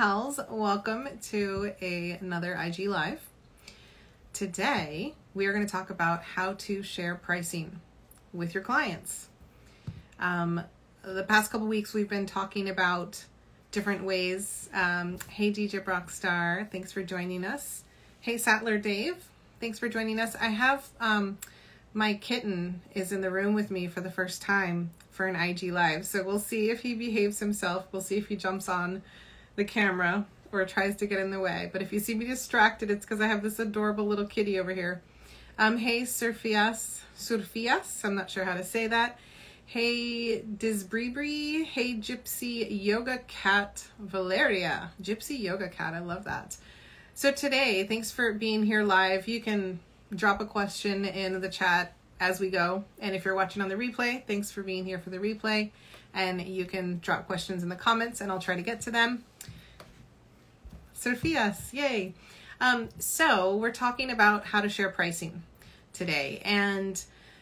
Pals, welcome to a, another IG Live. Today, we are going to talk about how to share pricing with your clients. Um, the past couple weeks, we've been talking about different ways. Um, hey, DJ Rockstar, thanks for joining us. Hey, Sattler Dave, thanks for joining us. I have um, my kitten is in the room with me for the first time for an IG Live, so we'll see if he behaves himself. We'll see if he jumps on the camera or tries to get in the way. But if you see me distracted, it's because I have this adorable little kitty over here. Um, hey, Surfias, Surfias, I'm not sure how to say that. Hey, Disbribri. Hey, Gypsy Yoga Cat Valeria. Gypsy Yoga Cat, I love that. So today, thanks for being here live. You can drop a question in the chat as we go. And if you're watching on the replay, thanks for being here for the replay. And you can drop questions in the comments and I'll try to get to them. Sophia's, yay. Um, so we're talking about how to share pricing today. And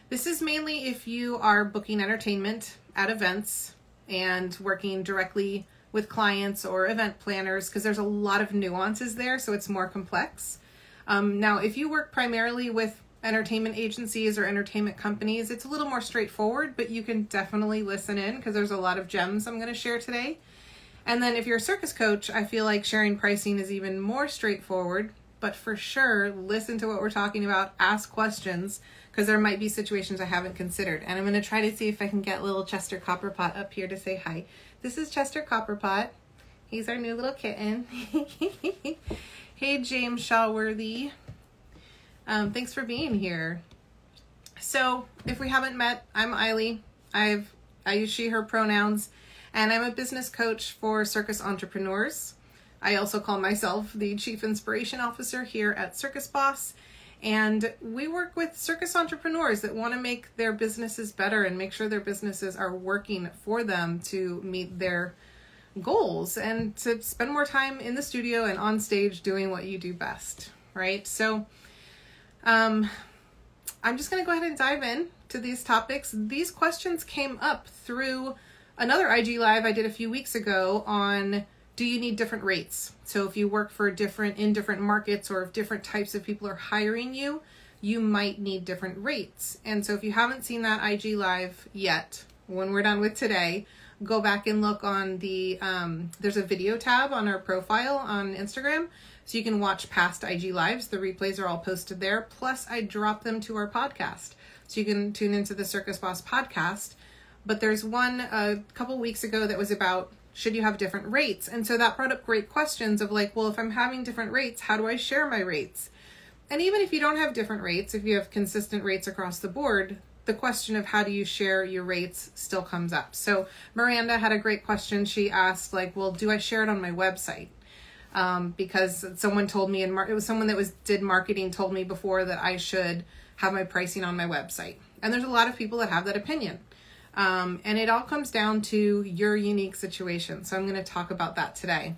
this is mainly if you are booking entertainment at events and working directly with clients or event planners because there's a lot of nuances there, so it's more complex. Um, now, if you work primarily with entertainment agencies or entertainment companies, it's a little more straightforward, but you can definitely listen in because there's a lot of gems I'm going to share today. And then if you're a circus coach, I feel like sharing pricing is even more straightforward. But for sure, listen to what we're talking about, ask questions, because there might be situations I haven't considered. And I'm going to try to see if I can get little Chester Copperpot up here to say hi. This is Chester Copperpot. He's our new little kitten. hey, James Shawworthy. Um, thanks for being here. So, if we haven't met, I'm Eiley. I've I use she her pronouns and I'm a business coach for circus entrepreneurs. I also call myself the Chief Inspiration Officer here at Circus Boss. And we work with circus entrepreneurs that want to make their businesses better and make sure their businesses are working for them to meet their goals and to spend more time in the studio and on stage doing what you do best, right? So, um, I'm just going to go ahead and dive in to these topics. These questions came up through another IG live I did a few weeks ago on do you need different rates? So if you work for different in different markets or if different types of people are hiring you, you might need different rates. And so if you haven't seen that IG live yet, when we're done with today, go back and look on the um, there's a video tab on our profile on Instagram. So you can watch past IG lives. The replays are all posted there. Plus I drop them to our podcast. So you can tune into the Circus Boss podcast but there's one a couple weeks ago that was about should you have different rates? And so that brought up great questions of like, well, if I'm having different rates, how do I share my rates? And even if you don't have different rates, if you have consistent rates across the board, the question of how do you share your rates still comes up. So Miranda had a great question. She asked like, well, do I share it on my website? Um, because someone told me, and mar- it was someone that was did marketing told me before that I should have my pricing on my website. And there's a lot of people that have that opinion. Um, and it all comes down to your unique situation. So I'm going to talk about that today.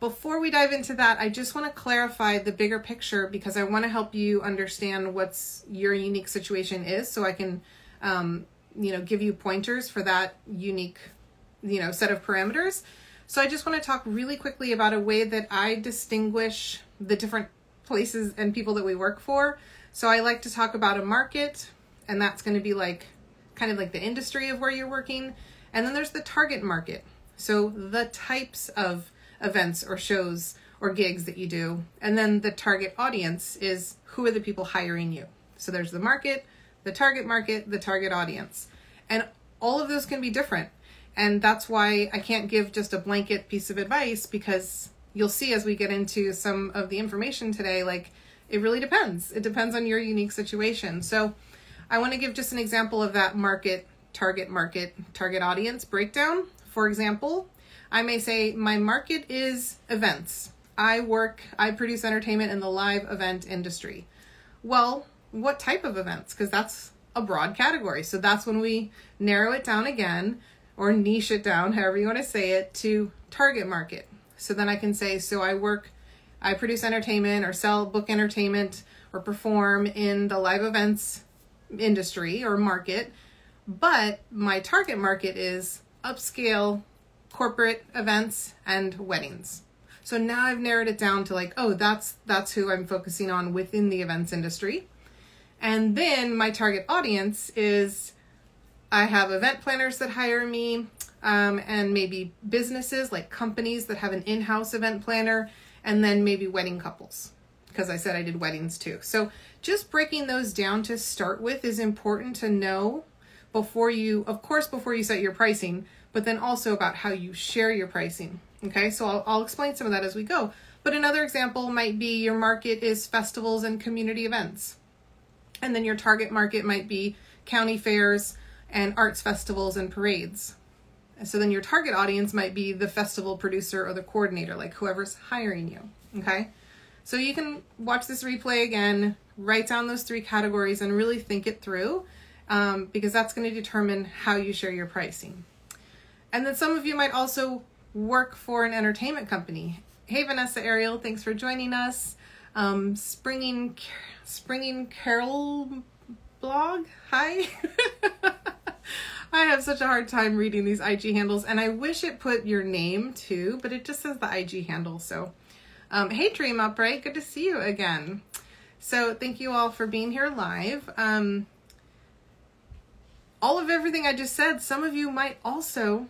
Before we dive into that, I just want to clarify the bigger picture because I want to help you understand what's your unique situation is so I can, um, you know, give you pointers for that unique, you know, set of parameters. So I just want to talk really quickly about a way that I distinguish the different places and people that we work for. So I like to talk about a market, and that's going to be like kind of like the industry of where you're working. And then there's the target market. So the types of events or shows or gigs that you do. And then the target audience is who are the people hiring you. So there's the market, the target market, the target audience. And all of those can be different. And that's why I can't give just a blanket piece of advice because you'll see as we get into some of the information today, like it really depends. It depends on your unique situation. So I want to give just an example of that market, target market, target audience breakdown. For example, I may say my market is events. I work, I produce entertainment in the live event industry. Well, what type of events? Because that's a broad category. So that's when we narrow it down again or niche it down, however you want to say it, to target market. So then I can say, so I work, I produce entertainment or sell book entertainment or perform in the live events industry or market, but my target market is upscale corporate events and weddings. So now I've narrowed it down to like, oh, that's that's who I'm focusing on within the events industry. And then my target audience is I have event planners that hire me, um, and maybe businesses like companies that have an in house event planner, and then maybe wedding couples because I said I did weddings too. So just breaking those down to start with is important to know before you, of course, before you set your pricing, but then also about how you share your pricing. Okay, so I'll, I'll explain some of that as we go. But another example might be your market is festivals and community events. And then your target market might be county fairs and arts festivals and parades. So then your target audience might be the festival producer or the coordinator, like whoever's hiring you. Okay. So you can watch this replay again, write down those three categories, and really think it through um, because that's going to determine how you share your pricing. And then some of you might also work for an entertainment company. Hey, Vanessa Ariel, thanks for joining us. Um, Springing, Springing Carol blog. Hi. I have such a hard time reading these IG handles, and I wish it put your name too, but it just says the IG handle. So, um, hey, Dream Upright, good to see you again. So, thank you all for being here live. Um, all of everything I just said, some of you might also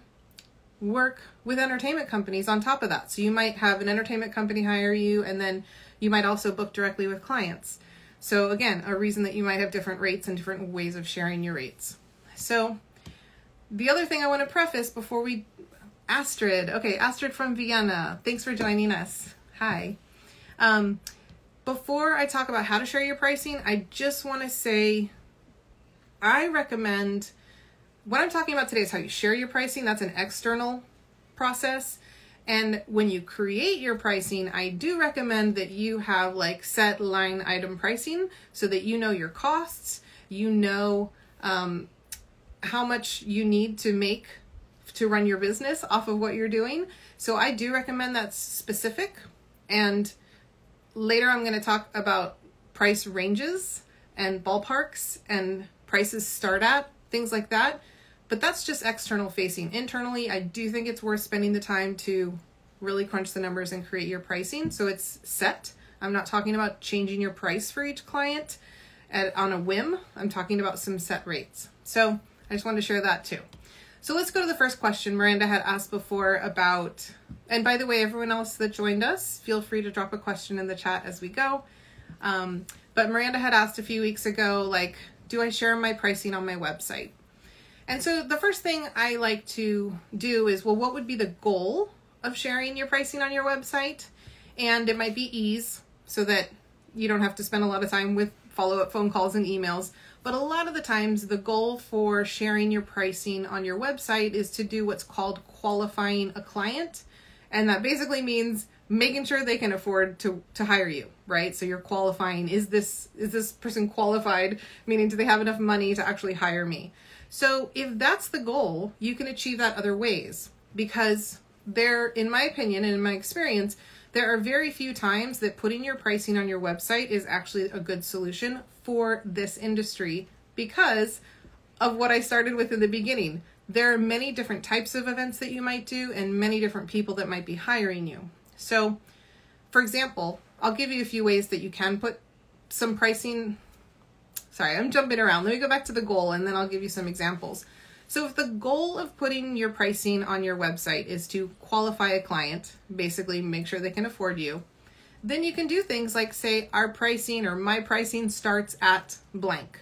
work with entertainment companies on top of that. So, you might have an entertainment company hire you, and then you might also book directly with clients. So, again, a reason that you might have different rates and different ways of sharing your rates. So, the other thing I want to preface before we Astrid. Okay, Astrid from Vienna. Thanks for joining us. Hi. Um, before I talk about how to share your pricing, I just want to say I recommend what I'm talking about today is how you share your pricing. That's an external process. And when you create your pricing, I do recommend that you have like set line item pricing so that you know your costs, you know um, how much you need to make to run your business off of what you're doing. So I do recommend that's specific. And later I'm going to talk about price ranges and ballparks and prices start at, things like that. But that's just external facing. Internally, I do think it's worth spending the time to really crunch the numbers and create your pricing so it's set. I'm not talking about changing your price for each client at, on a whim. I'm talking about some set rates. So I just wanted to share that too. So let's go to the first question Miranda had asked before about, and by the way, everyone else that joined us, feel free to drop a question in the chat as we go. Um, but Miranda had asked a few weeks ago, like, do I share my pricing on my website? And so the first thing I like to do is, well, what would be the goal of sharing your pricing on your website? And it might be ease so that you don't have to spend a lot of time with follow up phone calls and emails. But a lot of the times, the goal for sharing your pricing on your website is to do what's called qualifying a client. And that basically means making sure they can afford to, to hire you, right? So you're qualifying is this is this person qualified, meaning do they have enough money to actually hire me? So if that's the goal, you can achieve that other ways because there in my opinion and in my experience, there are very few times that putting your pricing on your website is actually a good solution for this industry because of what I started with in the beginning. There are many different types of events that you might do and many different people that might be hiring you. So, for example, I'll give you a few ways that you can put some pricing. Sorry, I'm jumping around. Let me go back to the goal and then I'll give you some examples. So, if the goal of putting your pricing on your website is to qualify a client, basically make sure they can afford you, then you can do things like say, our pricing or my pricing starts at blank.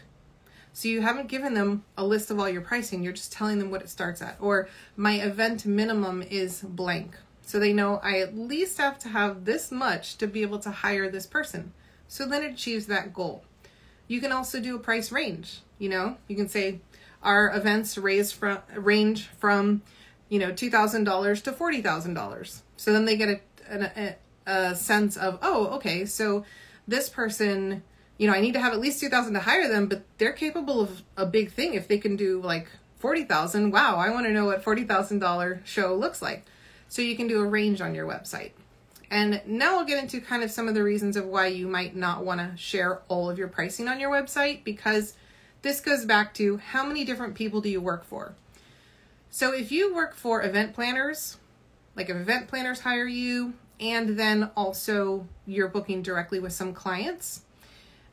So, you haven't given them a list of all your pricing, you're just telling them what it starts at. Or, my event minimum is blank. So, they know I at least have to have this much to be able to hire this person. So, then it achieves that goal. You can also do a price range. You know, you can say, our events raise from range from you know two thousand dollars to forty thousand dollars. So then they get a, a, a sense of oh okay so this person you know I need to have at least two thousand to hire them, but they're capable of a big thing if they can do like forty thousand. Wow, I want to know what forty thousand dollar show looks like. So you can do a range on your website. And now we'll get into kind of some of the reasons of why you might not want to share all of your pricing on your website because this goes back to how many different people do you work for? So if you work for event planners, like if event planners hire you and then also you're booking directly with some clients.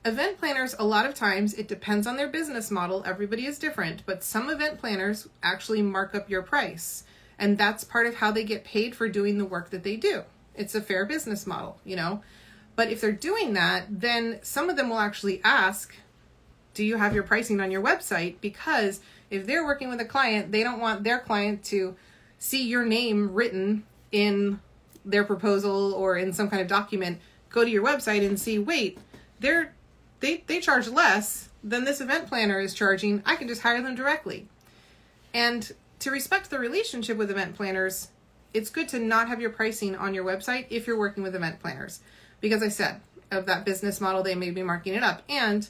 Event planners, a lot of times, it depends on their business model. Everybody is different, but some event planners actually mark up your price. And that's part of how they get paid for doing the work that they do. It's a fair business model, you know? But if they're doing that, then some of them will actually ask, Do you have your pricing on your website? Because if they're working with a client, they don't want their client to see your name written in their proposal or in some kind of document, go to your website and see, wait, they're they they charge less than this event planner is charging. I can just hire them directly. And to respect the relationship with event planners, it's good to not have your pricing on your website if you're working with event planners. Because I said, of that business model, they may be marking it up. And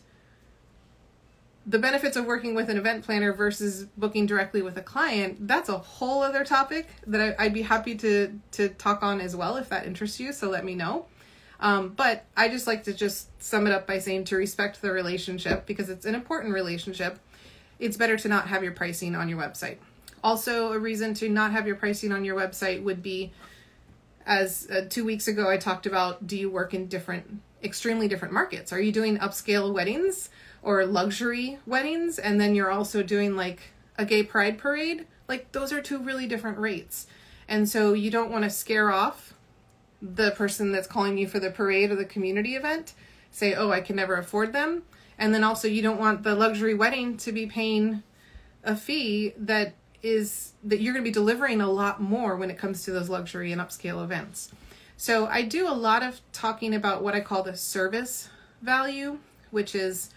the benefits of working with an event planner versus booking directly with a client that's a whole other topic that I, would be happy to to talk on as well if that interests you so let me know um, but i just like to just sum it up by saying to respect the relationship because it's an important relationship. It's better to not have your pricing on your website. Also a reason to not have your pricing on your website would be as uh, two weeks ago i talked about do you work in different extremely different markets? Are you doing upscale weddings or luxury weddings? And then you're also doing like a gay pride parade? Like those are two really different rates. And so you don't want to scare off the person that's calling you for the parade or the community event say oh i can never afford them. And then also you don't want the luxury wedding to be paying a fee that is that you're going to be delivering a lot more when it comes to those luxury and upscale events. So i do a lot of talking about what i call the service value which is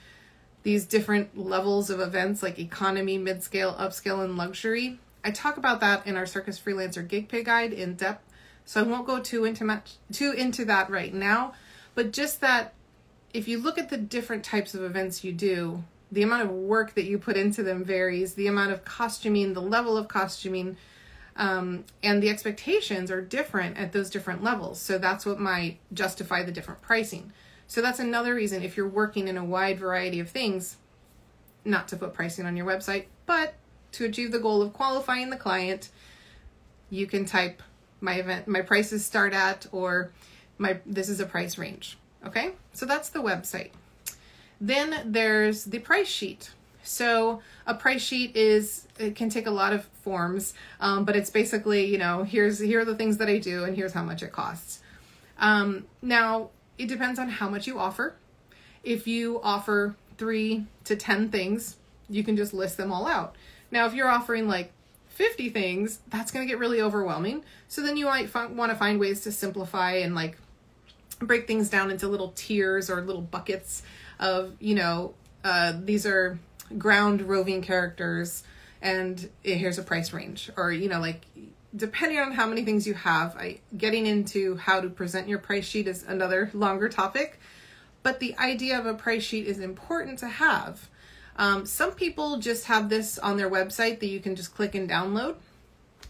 these different levels of events like economy, mid-scale, upscale, and luxury. I talk about that in our Circus Freelancer Gig Pay Guide in depth, so I won't go too into much too into that right now. But just that, if you look at the different types of events you do, the amount of work that you put into them varies. The amount of costuming, the level of costuming, um, and the expectations are different at those different levels. So that's what might justify the different pricing. So that's another reason if you're working in a wide variety of things, not to put pricing on your website, but to achieve the goal of qualifying the client, you can type my event my prices start at or my this is a price range. Okay? So that's the website. Then there's the price sheet. So a price sheet is it can take a lot of forms, um, but it's basically you know here's here are the things that I do and here's how much it costs. Um, now it depends on how much you offer. If you offer three to 10 things, you can just list them all out. Now, if you're offering like 50 things, that's going to get really overwhelming. So then you might f- want to find ways to simplify and like break things down into little tiers or little buckets of, you know, uh, these are ground roving characters and here's a price range. Or, you know, like depending on how many things you have, I, getting into how to present your price sheet is another longer topic. But the idea of a price sheet is important to have. Um, some people just have this on their website that you can just click and download.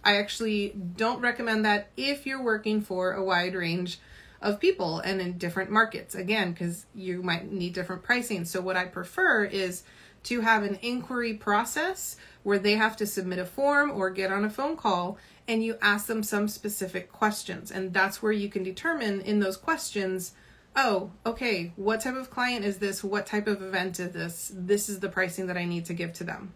I actually don't recommend that if you're working for a wide range of people and in different markets, again, because you might need different pricing. So, what I prefer is to have an inquiry process where they have to submit a form or get on a phone call and you ask them some specific questions. And that's where you can determine in those questions oh, okay, what type of client is this? What type of event is this? This is the pricing that I need to give to them.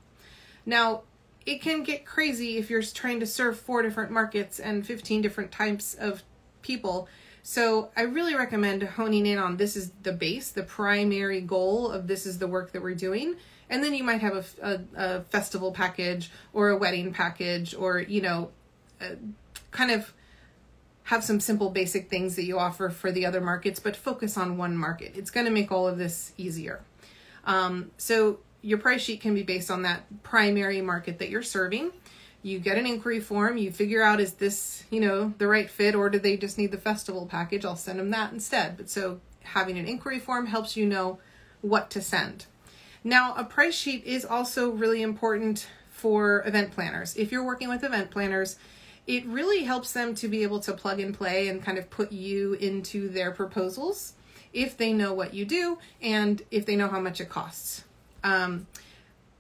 Now, it can get crazy if you're trying to serve four different markets and 15 different types of people. So, I really recommend honing in on this is the base, the primary goal of this is the work that we're doing. And then you might have a, a, a festival package or a wedding package or, you know, kind of have some simple basic things that you offer for the other markets, but focus on one market. It's going to make all of this easier. Um, so your price sheet can be based on that primary market that you're serving. You get an inquiry form, you figure out is this, you know, the right fit or do they just need the festival package? I'll send them that instead. But so having an inquiry form helps you know what to send. Now, a price sheet is also really important for event planners. If you're working with event planners, it really helps them to be able to plug and play and kind of put you into their proposals if they know what you do and if they know how much it costs. Um,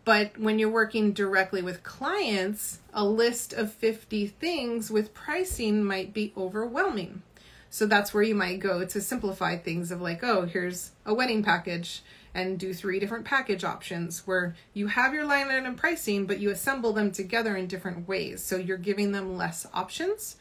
but when you're working directly with clients, a list of 50 things with pricing might be overwhelming. So that's where you might go to simplify things of like, oh, here's a wedding package and do three different package options where you have your line item pricing, but you assemble them together in different ways. So you're giving them less options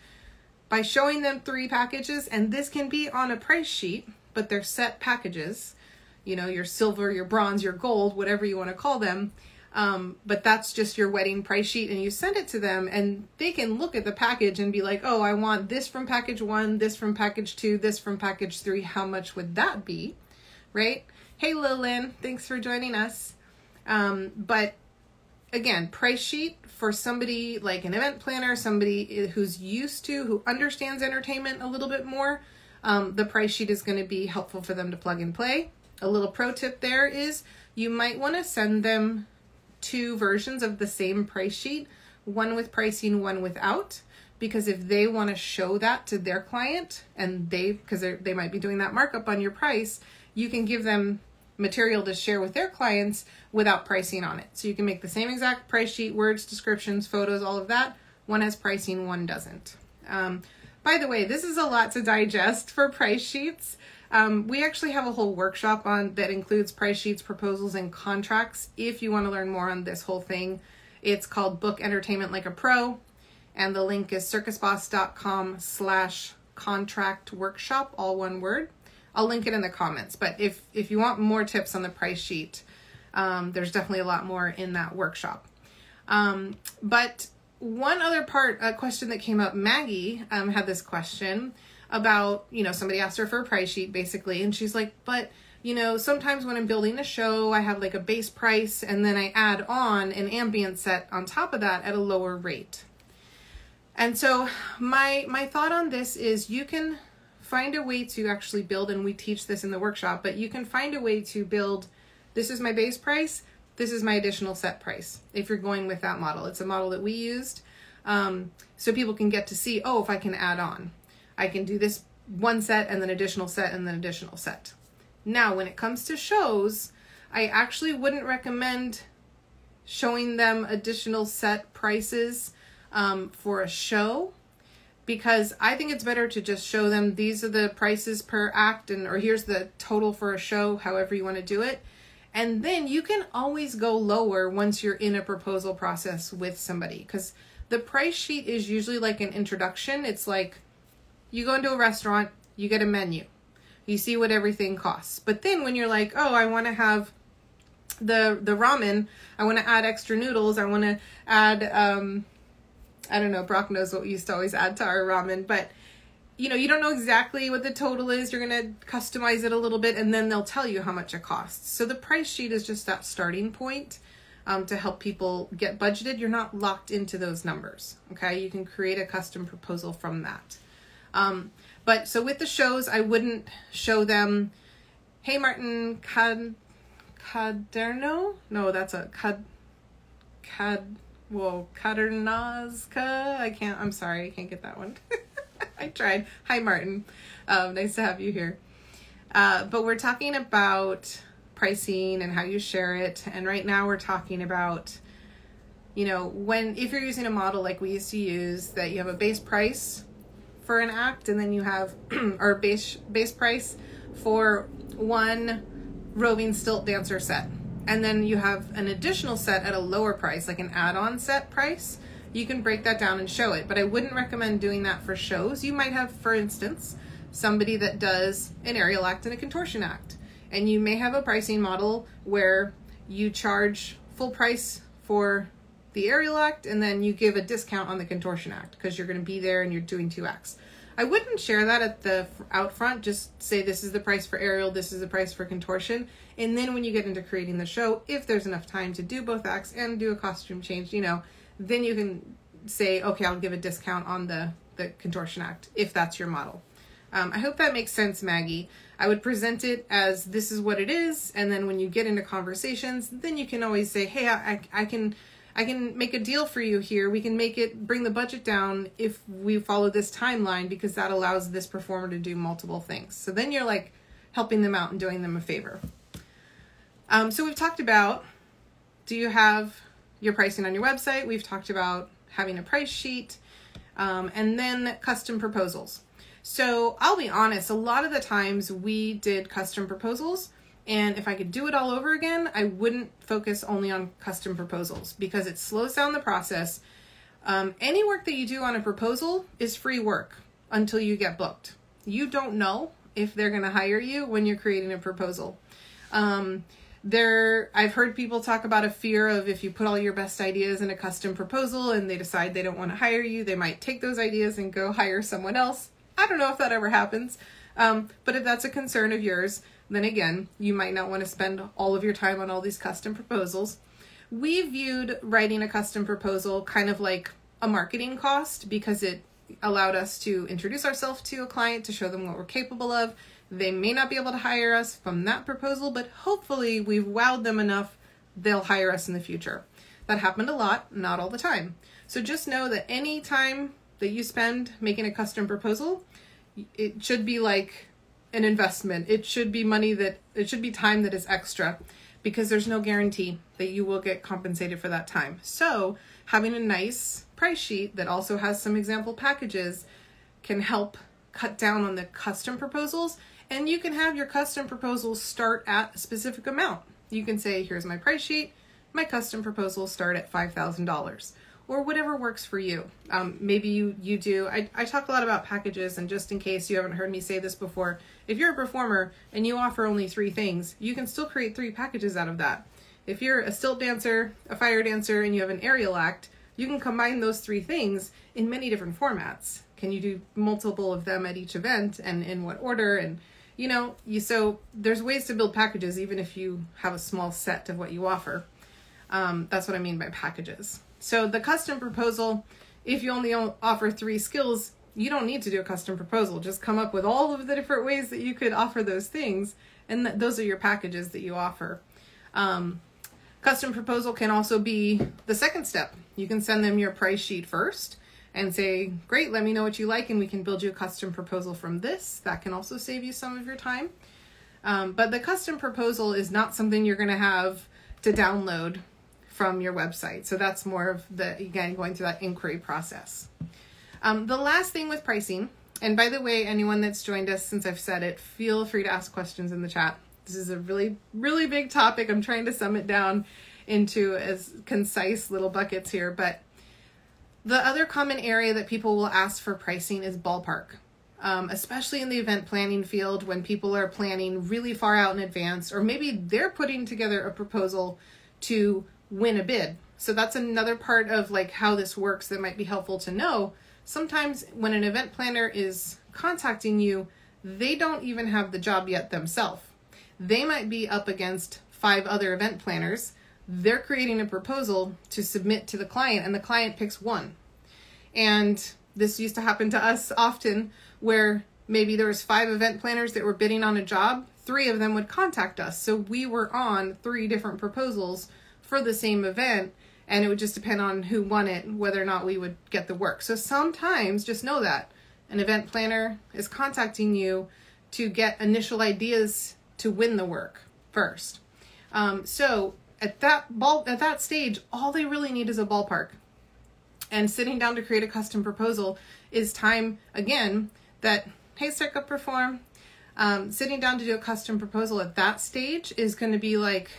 by showing them three packages. And this can be on a price sheet, but they're set packages, you know, your silver, your bronze, your gold, whatever you want to call them. Um, but that's just your wedding price sheet, and you send it to them, and they can look at the package and be like, oh, I want this from package one, this from package two, this from package three. How much would that be? Right? Hey, Lillian, thanks for joining us. Um, but again, price sheet for somebody like an event planner, somebody who's used to, who understands entertainment a little bit more, um, the price sheet is going to be helpful for them to plug and play. A little pro tip there is you might want to send them two versions of the same price sheet, one with pricing, one without. Because if they want to show that to their client and they, because they might be doing that markup on your price, you can give them material to share with their clients without pricing on it. So you can make the same exact price sheet, words, descriptions, photos, all of that. One has pricing, one doesn't. Um, by the way, this is a lot to digest for price sheets. Um, we actually have a whole workshop on that includes price sheets, proposals, and contracts. If you want to learn more on this whole thing, it's called Book Entertainment Like a Pro, and the link is circusboss.com slash contract workshop, all one word. I'll link it in the comments. But if if you want more tips on the price sheet, um, there's definitely a lot more in that workshop. Um, but one other part, a question that came up, Maggie um, had this question about, you know, somebody asked her for a price sheet basically, and she's like, but you know, sometimes when I'm building a show, I have like a base price and then I add on an ambient set on top of that at a lower rate. And so my my thought on this is you can find a way to actually build, and we teach this in the workshop, but you can find a way to build this is my base price, this is my additional set price if you're going with that model. It's a model that we used. Um, so people can get to see, oh, if I can add on, I can do this one set and then additional set and then additional set. Now, when it comes to shows, I actually wouldn't recommend showing them additional set prices um, for a show because I think it's better to just show them these are the prices per act and or here's the total for a show, however you want to do it. And then you can always go lower once you're in a proposal process with somebody because the price sheet is usually like an introduction. It's like you go into a restaurant, you get a menu. You see what everything costs. But then when you're like, "Oh, I want to have the the ramen, I want to add extra noodles, I want to add um I don't know, Brock knows what we used to always add to our ramen, but you know, you don't know exactly what the total is. You're going to customize it a little bit and then they'll tell you how much it costs. So the price sheet is just that starting point um, to help people get budgeted. You're not locked into those numbers. Okay. You can create a custom proposal from that. Um, but so with the shows, I wouldn't show them, hey, Martin Cad, Caderno? No, that's a Cad, Cad, well, Kadernazka. I can't, I'm sorry, I can't get that one. I tried. Hi, Martin. Um, nice to have you here. Uh, but we're talking about pricing and how you share it. And right now we're talking about, you know, when, if you're using a model like we used to use, that you have a base price for an act and then you have, or base, base price for one roving stilt dancer set and then you have an additional set at a lower price, like an add on set price, you can break that down and show it. But I wouldn't recommend doing that for shows. You might have, for instance, somebody that does an aerial act and a contortion act. And you may have a pricing model where you charge full price for the aerial act and then you give a discount on the contortion act because you're going to be there and you're doing two acts. I wouldn't share that at the out front. Just say this is the price for aerial, this is the price for contortion, and then when you get into creating the show, if there's enough time to do both acts and do a costume change, you know, then you can say, okay, I'll give a discount on the the contortion act if that's your model. Um, I hope that makes sense, Maggie. I would present it as this is what it is, and then when you get into conversations, then you can always say, hey, I, I can I can make a deal for you here. We can make it bring the budget down if we follow this timeline because that allows this performer to do multiple things. So then you're like helping them out and doing them a favor. Um, so we've talked about do you have your pricing on your website? We've talked about having a price sheet um, and then custom proposals. So I'll be honest, a lot of the times we did custom proposals. And if I could do it all over again, I wouldn't focus only on custom proposals because it slows down the process. Um, any work that you do on a proposal is free work until you get booked. You don't know if they're going to hire you when you're creating a proposal. Um, there, I've heard people talk about a fear of if you put all your best ideas in a custom proposal and they decide they don't want to hire you, they might take those ideas and go hire someone else. I don't know if that ever happens. Um, but if that's a concern of yours, then again, you might not want to spend all of your time on all these custom proposals. We viewed writing a custom proposal kind of like a marketing cost because it allowed us to introduce ourselves to a client to show them what we're capable of. They may not be able to hire us from that proposal, but hopefully we've wowed them enough they'll hire us in the future. That happened a lot, not all the time. So just know that any time that you spend making a custom proposal, it should be like an investment. It should be money that it should be time that is extra because there's no guarantee that you will get compensated for that time. So, having a nice price sheet that also has some example packages can help cut down on the custom proposals and you can have your custom proposals start at a specific amount. You can say, here's my price sheet, my custom proposals start at $5,000 or whatever works for you. Um, maybe you you do. I, I talk a lot about packages, and just in case you haven't heard me say this before, if you're a performer and you offer only three things, you can still create three packages out of that. If you're a stilt dancer, a fire dancer, and you have an aerial act, you can combine those three things in many different formats. Can you do multiple of them at each event, and in what order? And you know, you so there's ways to build packages even if you have a small set of what you offer. Um, that's what I mean by packages. So the custom proposal, if you only offer three skills, you don't need to do a custom proposal. Just come up with all of the different ways that you could offer those things, and th- those are your packages that you offer. Um, custom proposal can also be the second step. You can send them your price sheet first and say, Great, let me know what you like, and we can build you a custom proposal from this. That can also save you some of your time. Um, but the custom proposal is not something you're going to have to download from your website. So that's more of the, again, going through that inquiry process. Um, the last thing with pricing, and by the way, anyone that's joined us since I've said it, feel free to ask questions in the chat. This is a really, really big topic. I'm trying to sum it down into as concise little buckets here. But the other common area that people will ask for pricing is ballpark. Um, especially in the event planning field when people are planning really far out in advance, or maybe they're putting together a proposal to win a bid. So that's another part of like how this works that might be helpful to know. Sometimes when an event planner is contacting you, they don't even have the job yet themselves. They might be up against five other event planners. They're creating a proposal to submit to the client and the client picks one. And this used to happen to us often where maybe there was five event planners that were bidding on a job, three of them would contact us. So we were on three different proposals for the same event and it would just depend on who won it whether or not we would get the work. So sometimes just know that an event planner is contacting you to get initial ideas to win the work first. Um, so at that ball at that stage, all they really need is a ballpark. And sitting down to create a custom proposal is time again that hey Circuit Perform. Um, sitting down to do a custom proposal at that stage is going to be like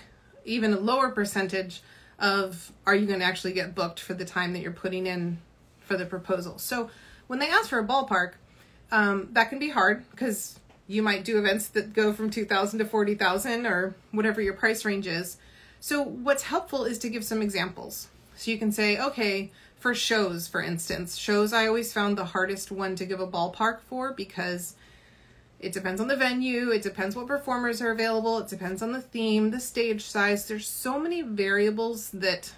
even a lower percentage of are you going to actually get booked for the time that you're putting in for the proposal. So when they ask for a ballpark, um, that can be hard because you might do events that go from 2000 to 40,000 or whatever your price range is. So what's helpful is to give some examples. So you can say, okay, for shows, for instance, shows I always found the hardest one to give a ballpark for because it depends on the venue, it depends what performers are available, it depends on the theme, the stage size. There's so many variables that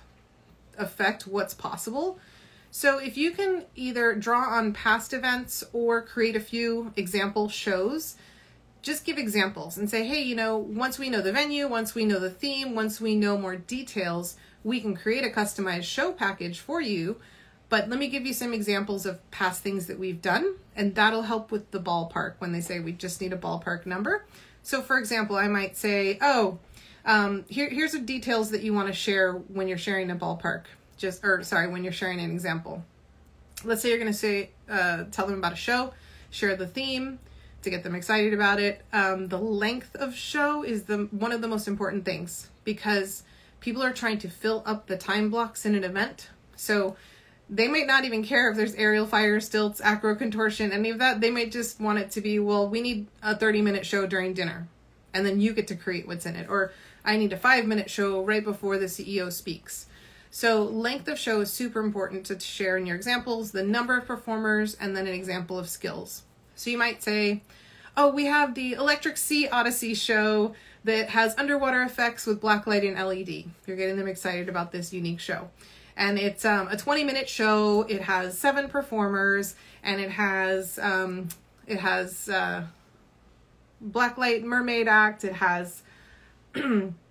affect what's possible. So if you can either draw on past events or create a few example shows, just give examples and say, hey, you know, once we know the venue, once we know the theme, once we know more details, we can create a customized show package for you but let me give you some examples of past things that we've done, and that'll help with the ballpark when they say we just need a ballpark number. So, for example, I might say, oh, um, here, here's the details that you want to share when you're sharing a ballpark. Just, or sorry, when you're sharing an example. Let's say you're going to say, uh, tell them about a show. share the theme to get them excited about it. Um, the length of show is the one of the most important things because people are trying to fill up the time blocks in an event. So they might not even care if there's aerial fire, stilts, acro contortion, any of that. They might just want it to be, well, we need a 30 minute show during dinner. And then you get to create what's in it. Or I need a five minute show right before the CEO speaks. So, length of show is super important to share in your examples, the number of performers, and then an example of skills. So, you might say, Oh, we have the Electric Sea Odyssey show that has underwater effects with blacklight and LED. You're getting them excited about this unique show. And it's um, a 20 minute show. It has seven performers, and it has um, it has uh, blacklight mermaid act. It has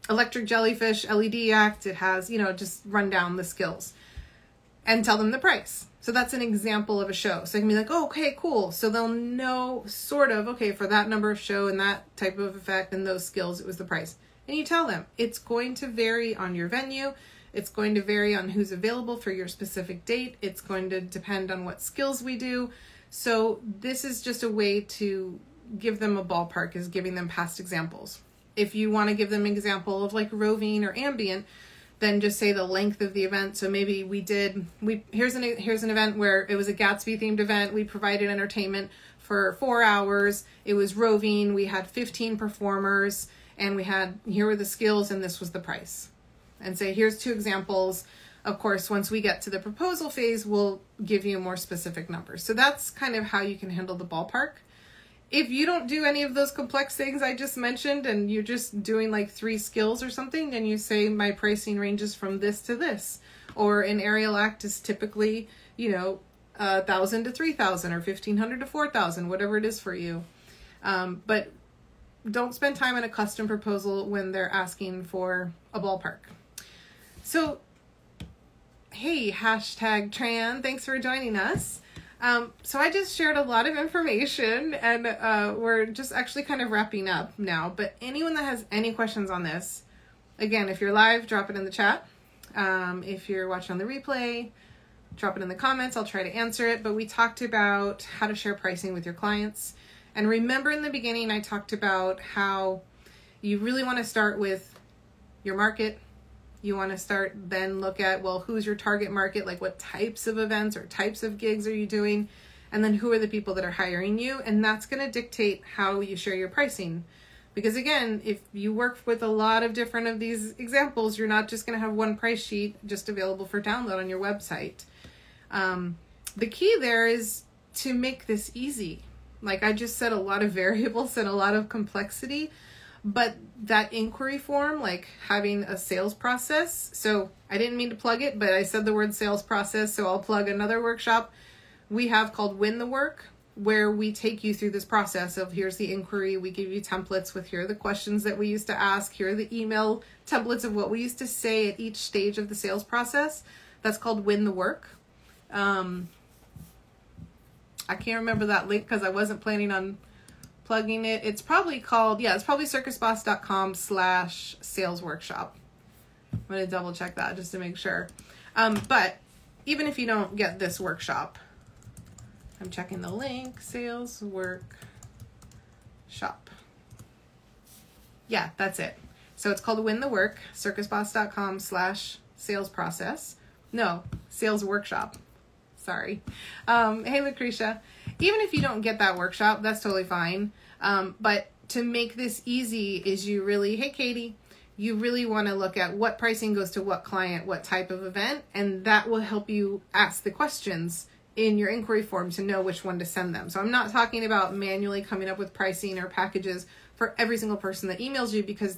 electric jellyfish LED act. It has, you know, just run down the skills and tell them the price. So that's an example of a show. So I can be like, oh, okay, cool. So they'll know sort of, okay, for that number of show and that type of effect and those skills, it was the price. And you tell them it's going to vary on your venue. It's going to vary on who's available for your specific date. It's going to depend on what skills we do. So this is just a way to give them a ballpark is giving them past examples if you want to give them an example of like roving or ambient, then just say the length of the event. So maybe we did we here's an here's an event where it was a Gatsby themed event. We provided entertainment for 4 hours. It was roving. We had 15 performers and we had here were the skills and this was the price. And say here's two examples. Of course, once we get to the proposal phase, we'll give you more specific numbers. So that's kind of how you can handle the ballpark if you don't do any of those complex things I just mentioned and you're just doing like three skills or something, then you say my pricing ranges from this to this. Or an aerial act is typically, you know, a thousand to three thousand or fifteen hundred to four thousand, whatever it is for you. Um, but don't spend time on a custom proposal when they're asking for a ballpark. So, hey, hashtag Tran, thanks for joining us. Um, so I just shared a lot of information, and uh, we're just actually kind of wrapping up now. But anyone that has any questions on this, again, if you're live, drop it in the chat. Um, if you're watching on the replay, drop it in the comments. I'll try to answer it. But we talked about how to share pricing with your clients. And remember in the beginning, I talked about how you really want to start with your market, you want to start then look at well who's your target market? Like what types of events or types of gigs are you doing? And then who are the people that are hiring you? And that's going to dictate how you share your pricing. Because again if you work with a lot of different of these examples you're not just going to have one price sheet just available for download on your website. Um, the key there is to make this easy. Like i just said a lot of variables and a lot of complexity but that inquiry form like having a sales process so i didn't mean to plug it but i said the word sales process so i'll plug another workshop we have called win the work where we take you through this process of here's the inquiry we give you templates with here are the questions that we used to ask here are the email templates of what we used to say at each stage of the sales process. That's called win the work. Um, i can't remember that link because i wasn't planning on plugging it. It's probably called, yeah, it's probably circusboss.com slash sales workshop. I'm going to double check that just to make sure. Um, but even if you don't get this workshop, I'm checking the link, sales workshop. Yeah, that's it. So it's called Win the Work, circusboss.com slash sales process. No, sales workshop. Sorry. Um, hey, Lucretia even if you don't get that workshop, that's totally fine. Um, but to make this easy is you really, hey, Katie, you really want to look at what pricing goes to what client, what type of event, and that will help you ask the questions in your inquiry form to know which one to send them. So I'm not talking about manually coming up with pricing or packages for every single person that emails you because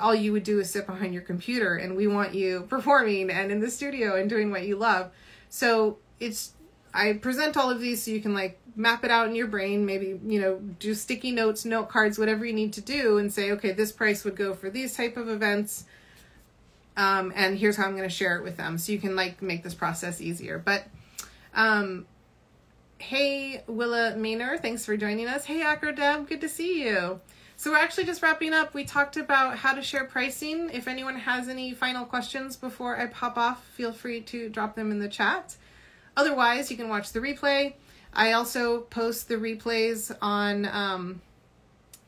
all you would do is sit behind your computer and we want you performing and in the studio and doing what you love. So it's I present all of these so you can like map it out in your brain, maybe, you know, do sticky notes, note cards, whatever you need to do and say, okay, this price would go for these type of events. Um, and here's how I'm going to share it with them. So you can like make this process easier. But, um, hey, Willa Maynor, thanks for joining us. Hey, Acrodeb, good to see you. So we're actually just wrapping up. We talked about how to share pricing. If anyone has any final questions before I pop off, feel free to drop them in the chat. Otherwise, you can watch the replay. I also post the replays on um,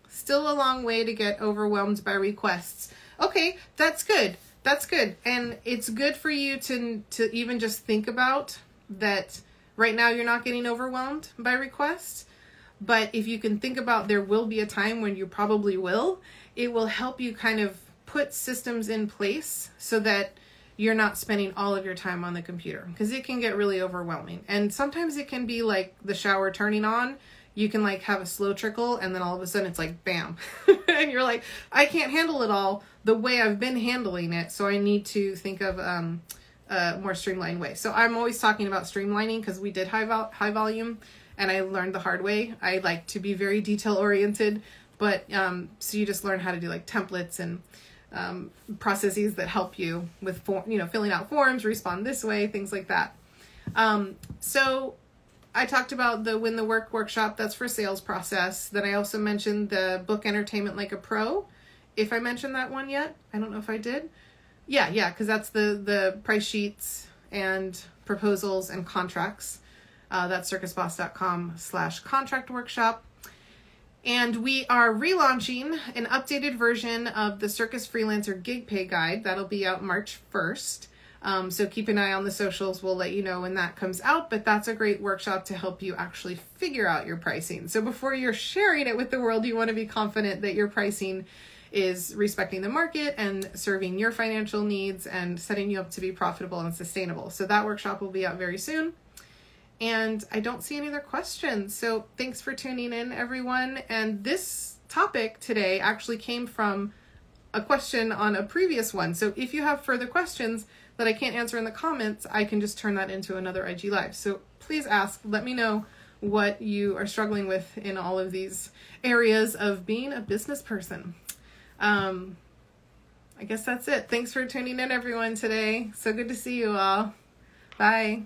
still a long way to get overwhelmed by requests. Okay, that's good. That's good. And it's good for you to to even just think about that right now you're not getting overwhelmed by requests. But if you can think about there will be a time when you probably will, it will help you kind of put systems in place so that you're not spending all of your time on the computer because it can get really overwhelming. And sometimes it can be like the shower turning on. You can like have a slow trickle and then all of a sudden it's like bam. and you're like, I can't handle it all the way I've been handling it. So I need to think of um, a more streamlined way. So I'm always talking about streamlining because we did high, vol- high volume and I learned the hard way. I like to be very detail oriented, but um, so you just learn how to do like templates and um, processes that help you with form, you know, filling out forms, respond this way, things like that. Um, so I talked about the Win the Work workshop. That's for sales process. Then I also mentioned the book Entertainment Like a Pro. If I mentioned that one yet, I don't know if I did. Yeah, yeah, because that's the the price sheets and proposals and contracts. Uh, that's circusboss.com slash contract workshop. And we are relaunching an updated version of the Circus Freelancer Gig Pay Guide. That'll be out March 1st. Um, so keep an eye on the socials. We'll let you know when that comes out. But that's a great workshop to help you actually figure out your pricing. So before you're sharing it with the world, you want to be confident that your pricing is respecting the market and serving your financial needs and setting you up to be profitable and sustainable. So that workshop will be out very soon. And I don't see any other questions. So thanks for tuning in, everyone. And this topic today actually came from a question on a previous one. So if you have further questions that I can't answer in the comments, I can just turn that into another IG Live. So please ask, let me know what you are struggling with in all of these areas of being a business person. Um, I guess that's it. Thanks for tuning in, everyone, today. So good to see you all. Bye.